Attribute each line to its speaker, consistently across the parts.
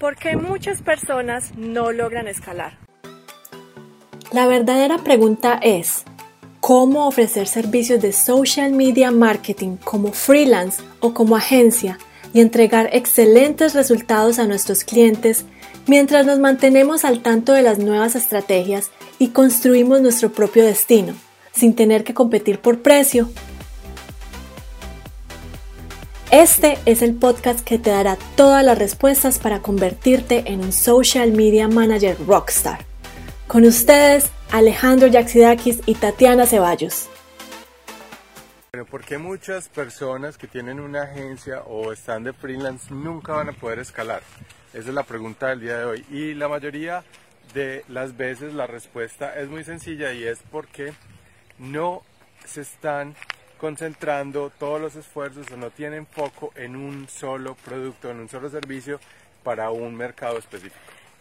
Speaker 1: ¿Por qué muchas personas no logran escalar?
Speaker 2: La verdadera pregunta es, ¿cómo ofrecer servicios de social media marketing como freelance o como agencia y entregar excelentes resultados a nuestros clientes mientras nos mantenemos al tanto de las nuevas estrategias y construimos nuestro propio destino, sin tener que competir por precio este es el podcast que te dará todas las respuestas para convertirte en un social media manager rockstar. Con ustedes, Alejandro Yaxidakis y Tatiana Ceballos.
Speaker 3: Bueno, ¿por qué muchas personas que tienen una agencia o están de freelance nunca van a poder escalar? Esa es la pregunta del día de hoy. Y la mayoría de las veces la respuesta es muy sencilla y es porque no se están concentrando todos los esfuerzos o no tienen foco en un solo producto, en un solo servicio para un mercado específico.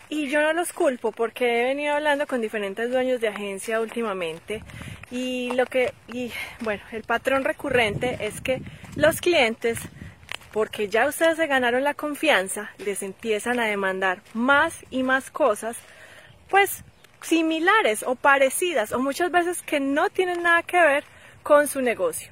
Speaker 1: Y yo no los culpo porque he venido hablando con diferentes dueños de agencia últimamente y lo que y bueno, el patrón recurrente es que los clientes porque ya ustedes se ganaron la confianza, les empiezan a demandar más y más cosas, pues similares o parecidas o muchas veces que no tienen nada que ver con su negocio.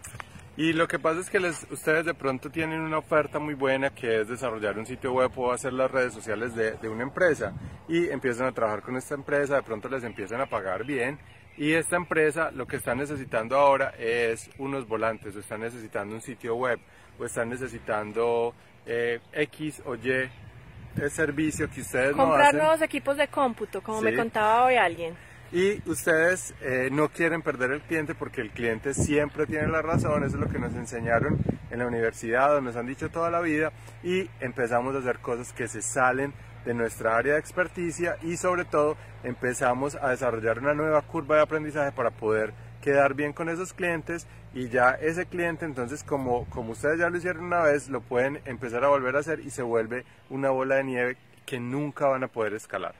Speaker 3: Y lo que pasa es que les, ustedes de pronto tienen una oferta muy buena que es desarrollar un sitio web o hacer las redes sociales de, de, una empresa y empiezan a trabajar con esta empresa, de pronto les empiezan a pagar bien y esta empresa lo que está necesitando ahora es unos volantes o están necesitando un sitio web o están necesitando eh, X o Y el servicio que ustedes
Speaker 1: Comprar
Speaker 3: no hacen.
Speaker 1: nuevos equipos de cómputo, como me contaba hoy alguien.
Speaker 3: Y ustedes eh, no quieren perder el cliente porque el cliente siempre tiene la razón, eso es lo que nos enseñaron en la universidad, nos han dicho toda la vida, y empezamos a hacer cosas que se salen de nuestra área de experticia y sobre todo empezamos a desarrollar una nueva curva de aprendizaje para poder quedar bien con esos clientes. Y ya ese cliente entonces como, como ustedes ya lo hicieron una vez lo pueden empezar a volver a hacer y se vuelve una bola de nieve que nunca van a poder escalar.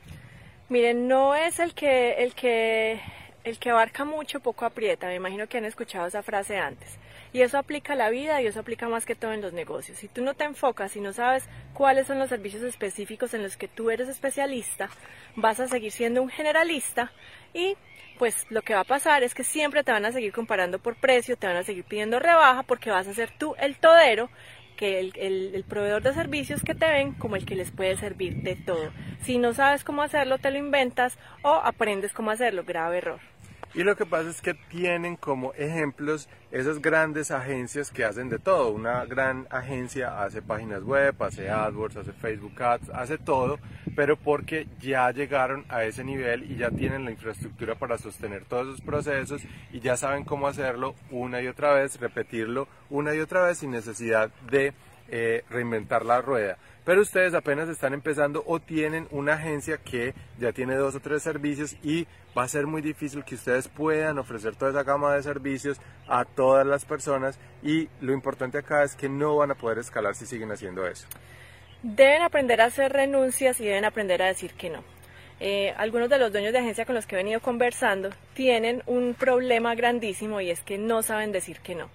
Speaker 1: Miren, no es el que, el que, el que abarca mucho, poco aprieta. Me imagino que han escuchado esa frase antes. Y eso aplica a la vida y eso aplica más que todo en los negocios. Si tú no te enfocas y no sabes cuáles son los servicios específicos en los que tú eres especialista, vas a seguir siendo un generalista y pues lo que va a pasar es que siempre te van a seguir comparando por precio, te van a seguir pidiendo rebaja porque vas a ser tú el todero que el, el, proveedor de servicios que te ven como el que les puede servir de todo. Si no sabes cómo hacerlo, te lo inventas o aprendes cómo hacerlo. Grave error.
Speaker 3: Y lo que pasa es que tienen como ejemplos esas grandes agencias que hacen de todo. Una gran agencia hace páginas web, hace AdWords, hace Facebook Ads, hace todo, pero porque ya llegaron a ese nivel y ya tienen la infraestructura para sostener todos esos procesos y ya saben cómo hacerlo una y otra vez, repetirlo una y otra vez sin necesidad de eh, reinventar la rueda. Pero ustedes apenas están empezando o tienen una agencia que ya tiene dos o tres servicios y va a ser muy difícil que ustedes puedan ofrecer toda esa gama de servicios a todas las personas y lo importante acá es que no van a poder escalar si siguen haciendo eso.
Speaker 1: Deben aprender a hacer renuncias y deben aprender a decir que no. Eh, algunos de los dueños de agencia con los que he venido conversando tienen un problema grandísimo y es que no saben decir que no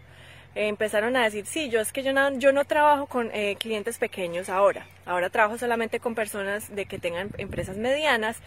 Speaker 1: empezaron a decir, sí, yo es que yo no, yo no trabajo con eh, clientes pequeños ahora, ahora trabajo solamente con personas de que tengan empresas medianas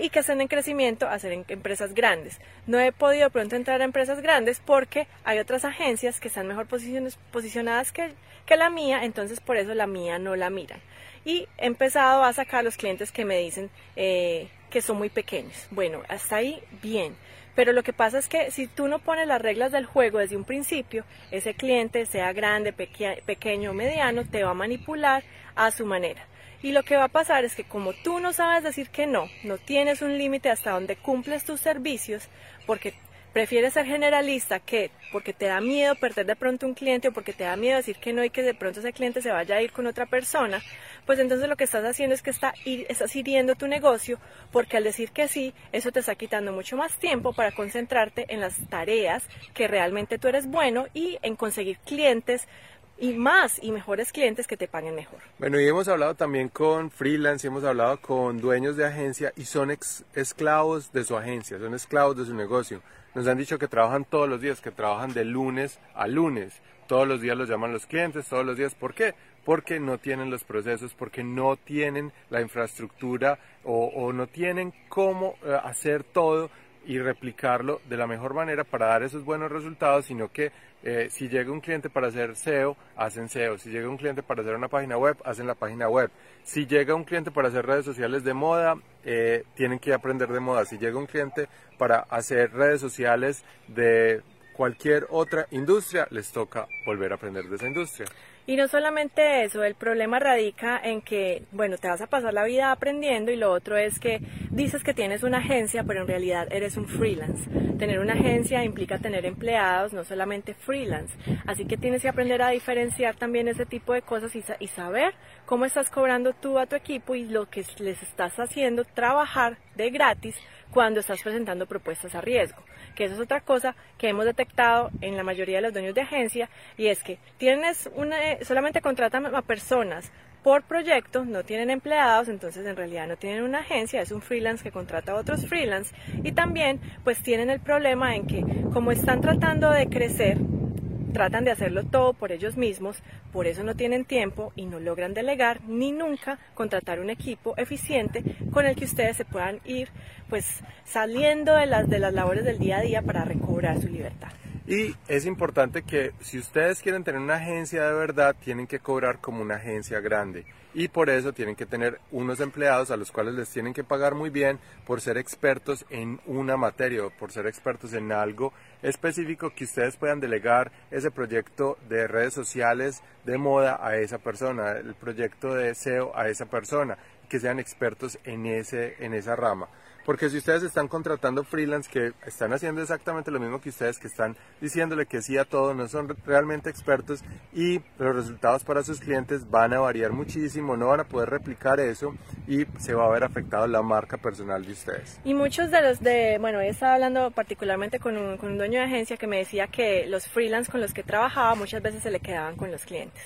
Speaker 1: y que estén en crecimiento a empresas grandes. No he podido pronto entrar a empresas grandes porque hay otras agencias que están mejor posicionadas que, que la mía, entonces por eso la mía no la miran. Y he empezado a sacar los clientes que me dicen eh, que son muy pequeños. Bueno, hasta ahí bien pero lo que pasa es que si tú no pones las reglas del juego desde un principio, ese cliente, sea grande, pequeño o mediano, te va a manipular a su manera. Y lo que va a pasar es que como tú no sabes decir que no, no tienes un límite hasta donde cumples tus servicios, porque prefieres ser generalista que porque te da miedo perder de pronto un cliente o porque te da miedo decir que no y que de pronto ese cliente se vaya a ir con otra persona, pues entonces lo que estás haciendo es que está, estás hiriendo tu negocio porque al decir que sí, eso te está quitando mucho más tiempo para concentrarte en las tareas que realmente tú eres bueno y en conseguir clientes y más y mejores clientes que te paguen mejor.
Speaker 3: Bueno, y hemos hablado también con freelance, hemos hablado con dueños de agencia y son esclavos de su agencia, son esclavos de su negocio. Nos han dicho que trabajan todos los días, que trabajan de lunes a lunes. Todos los días los llaman los clientes, todos los días. ¿Por qué? porque no tienen los procesos, porque no tienen la infraestructura o, no tienen cómo eh, hacer todo y replicarlo de la mejor manera para dar esos buenos resultados, sino que eh, si llega un cliente para hacer SEO, hacen SEO. Si llega un cliente para hacer una página web, hacen la página web. Si llega un cliente para hacer redes sociales de moda, eh, tienen que aprender de moda. Si llega un cliente para hacer redes sociales de cualquier otra industria, les toca volver a aprender de esa industria.
Speaker 1: Y no solamente eso, el problema radica en que, bueno, te vas a pasar la vida aprendiendo y lo otro es que dices que tienes una agencia, pero en realidad eres un freelance. Tener una agencia implica tener empleados, no solamente freelance. Así que tienes que aprender a diferenciar también ese tipo de cosas y, saber cómo estás cobrando tú a tu equipo y lo que les estás haciendo trabajar gratis cuando estás presentando propuestas a riesgo, que eso es otra cosa que hemos detectado en la mayoría de los dueños de agencia y es que tienes solamente contratan a personas por proyecto, no tienen empleados, entonces en realidad no tienen una agencia, es un freelance que contrata a otros freelance y también pues tienen el problema en que como están tratando de crecer, tratan de hacerlo todo por ellos mismos, por eso no tienen tiempo y no logran delegar ni nunca contratar un equipo eficiente con el que ustedes se puedan ir pues saliendo de las, de las labores del día a día para recobrar su libertad.
Speaker 3: Y es importante que si ustedes quieren tener una agencia de verdad, tienen que cobrar como una agencia grande. Y por eso tienen que tener unos empleados a los cuales les tienen que pagar muy bien por ser expertos en una materia o por ser expertos en algo específico que ustedes puedan delegar ese proyecto de redes sociales de moda a esa persona, el proyecto de SEO a esa persona, que sean expertos en, ese, en esa rama. Porque si ustedes están contratando freelance que están haciendo exactamente lo mismo que ustedes, que están diciéndole que sí a todo, no son realmente expertos y los resultados para sus clientes van a variar muchísimo, no van a poder replicar eso y se va a ver afectado la marca personal de ustedes.
Speaker 1: Y muchos de los de, bueno, he estado hablando particularmente con un, con un dueño de agencia que me decía que los freelance con los que trabajaba muchas veces se le quedaban con los clientes.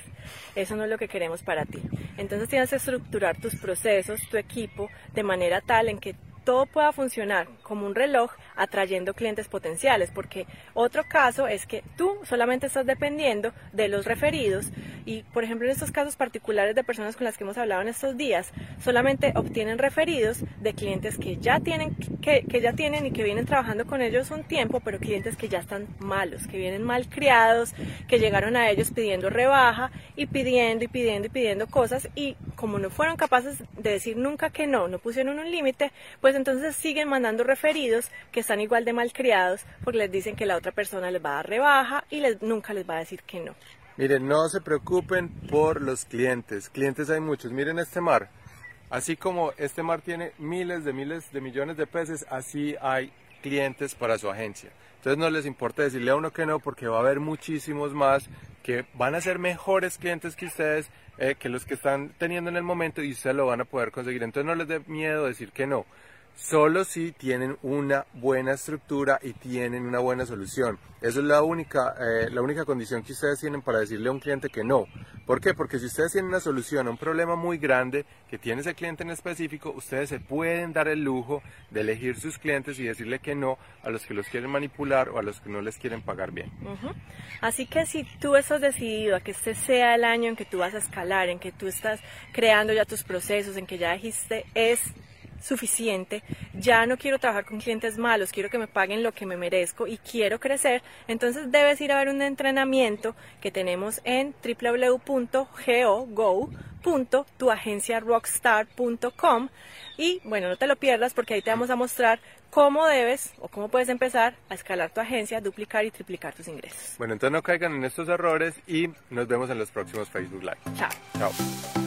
Speaker 1: Eso no es lo que queremos para ti. Entonces tienes que estructurar tus procesos, tu equipo, de manera tal en que todo pueda funcionar como un reloj atrayendo clientes potenciales, porque otro caso es que tú solamente estás dependiendo de los referidos y, por ejemplo, en estos casos particulares de personas con las que hemos hablado en estos días, solamente obtienen referidos de clientes que ya tienen, que, que ya tienen y que vienen trabajando con ellos un tiempo, pero clientes que ya están malos, que vienen mal criados, que llegaron a ellos pidiendo rebaja y pidiendo y pidiendo y pidiendo cosas y como no fueron capaces de decir nunca que no, no pusieron un límite, pues entonces siguen mandando referidos que están igual de malcriados porque les dicen que la otra persona les va a dar rebaja y les, nunca les va a decir que no.
Speaker 3: Miren, no se preocupen por los clientes. Clientes hay muchos. Miren este mar. Así como este mar tiene miles de miles de millones de peces, así hay clientes para su agencia. Entonces no les importa decirle a uno que no porque va a haber muchísimos más que van a ser mejores clientes que ustedes, eh, que los que están teniendo en el momento y ustedes lo van a poder conseguir. Entonces no les dé miedo decir que no solo si tienen una buena estructura y tienen una buena solución. Esa es la única, eh, la única condición que ustedes tienen para decirle a un cliente que no. ¿Por qué? Porque si ustedes tienen una solución a un problema muy grande que tiene ese cliente en específico, ustedes se pueden dar el lujo de elegir sus clientes y decirle que no a los que los quieren manipular o a los que no les quieren pagar bien.
Speaker 1: Así que si tú estás decidido a que este sea el año en que tú vas a escalar, en que tú estás creando ya tus procesos, en que ya dijiste es suficiente, ya no quiero trabajar con clientes malos, quiero que me paguen lo que me merezco y quiero crecer, entonces debes ir a ver un entrenamiento que tenemos en www.go.tuagenciarockstar.com y bueno, no te lo pierdas porque ahí te vamos a mostrar cómo debes o cómo puedes empezar a escalar tu agencia, duplicar y triplicar tus ingresos.
Speaker 3: Bueno, entonces no caigan en estos errores y nos vemos en los próximos Facebook Live.
Speaker 1: Chao.
Speaker 3: Chao.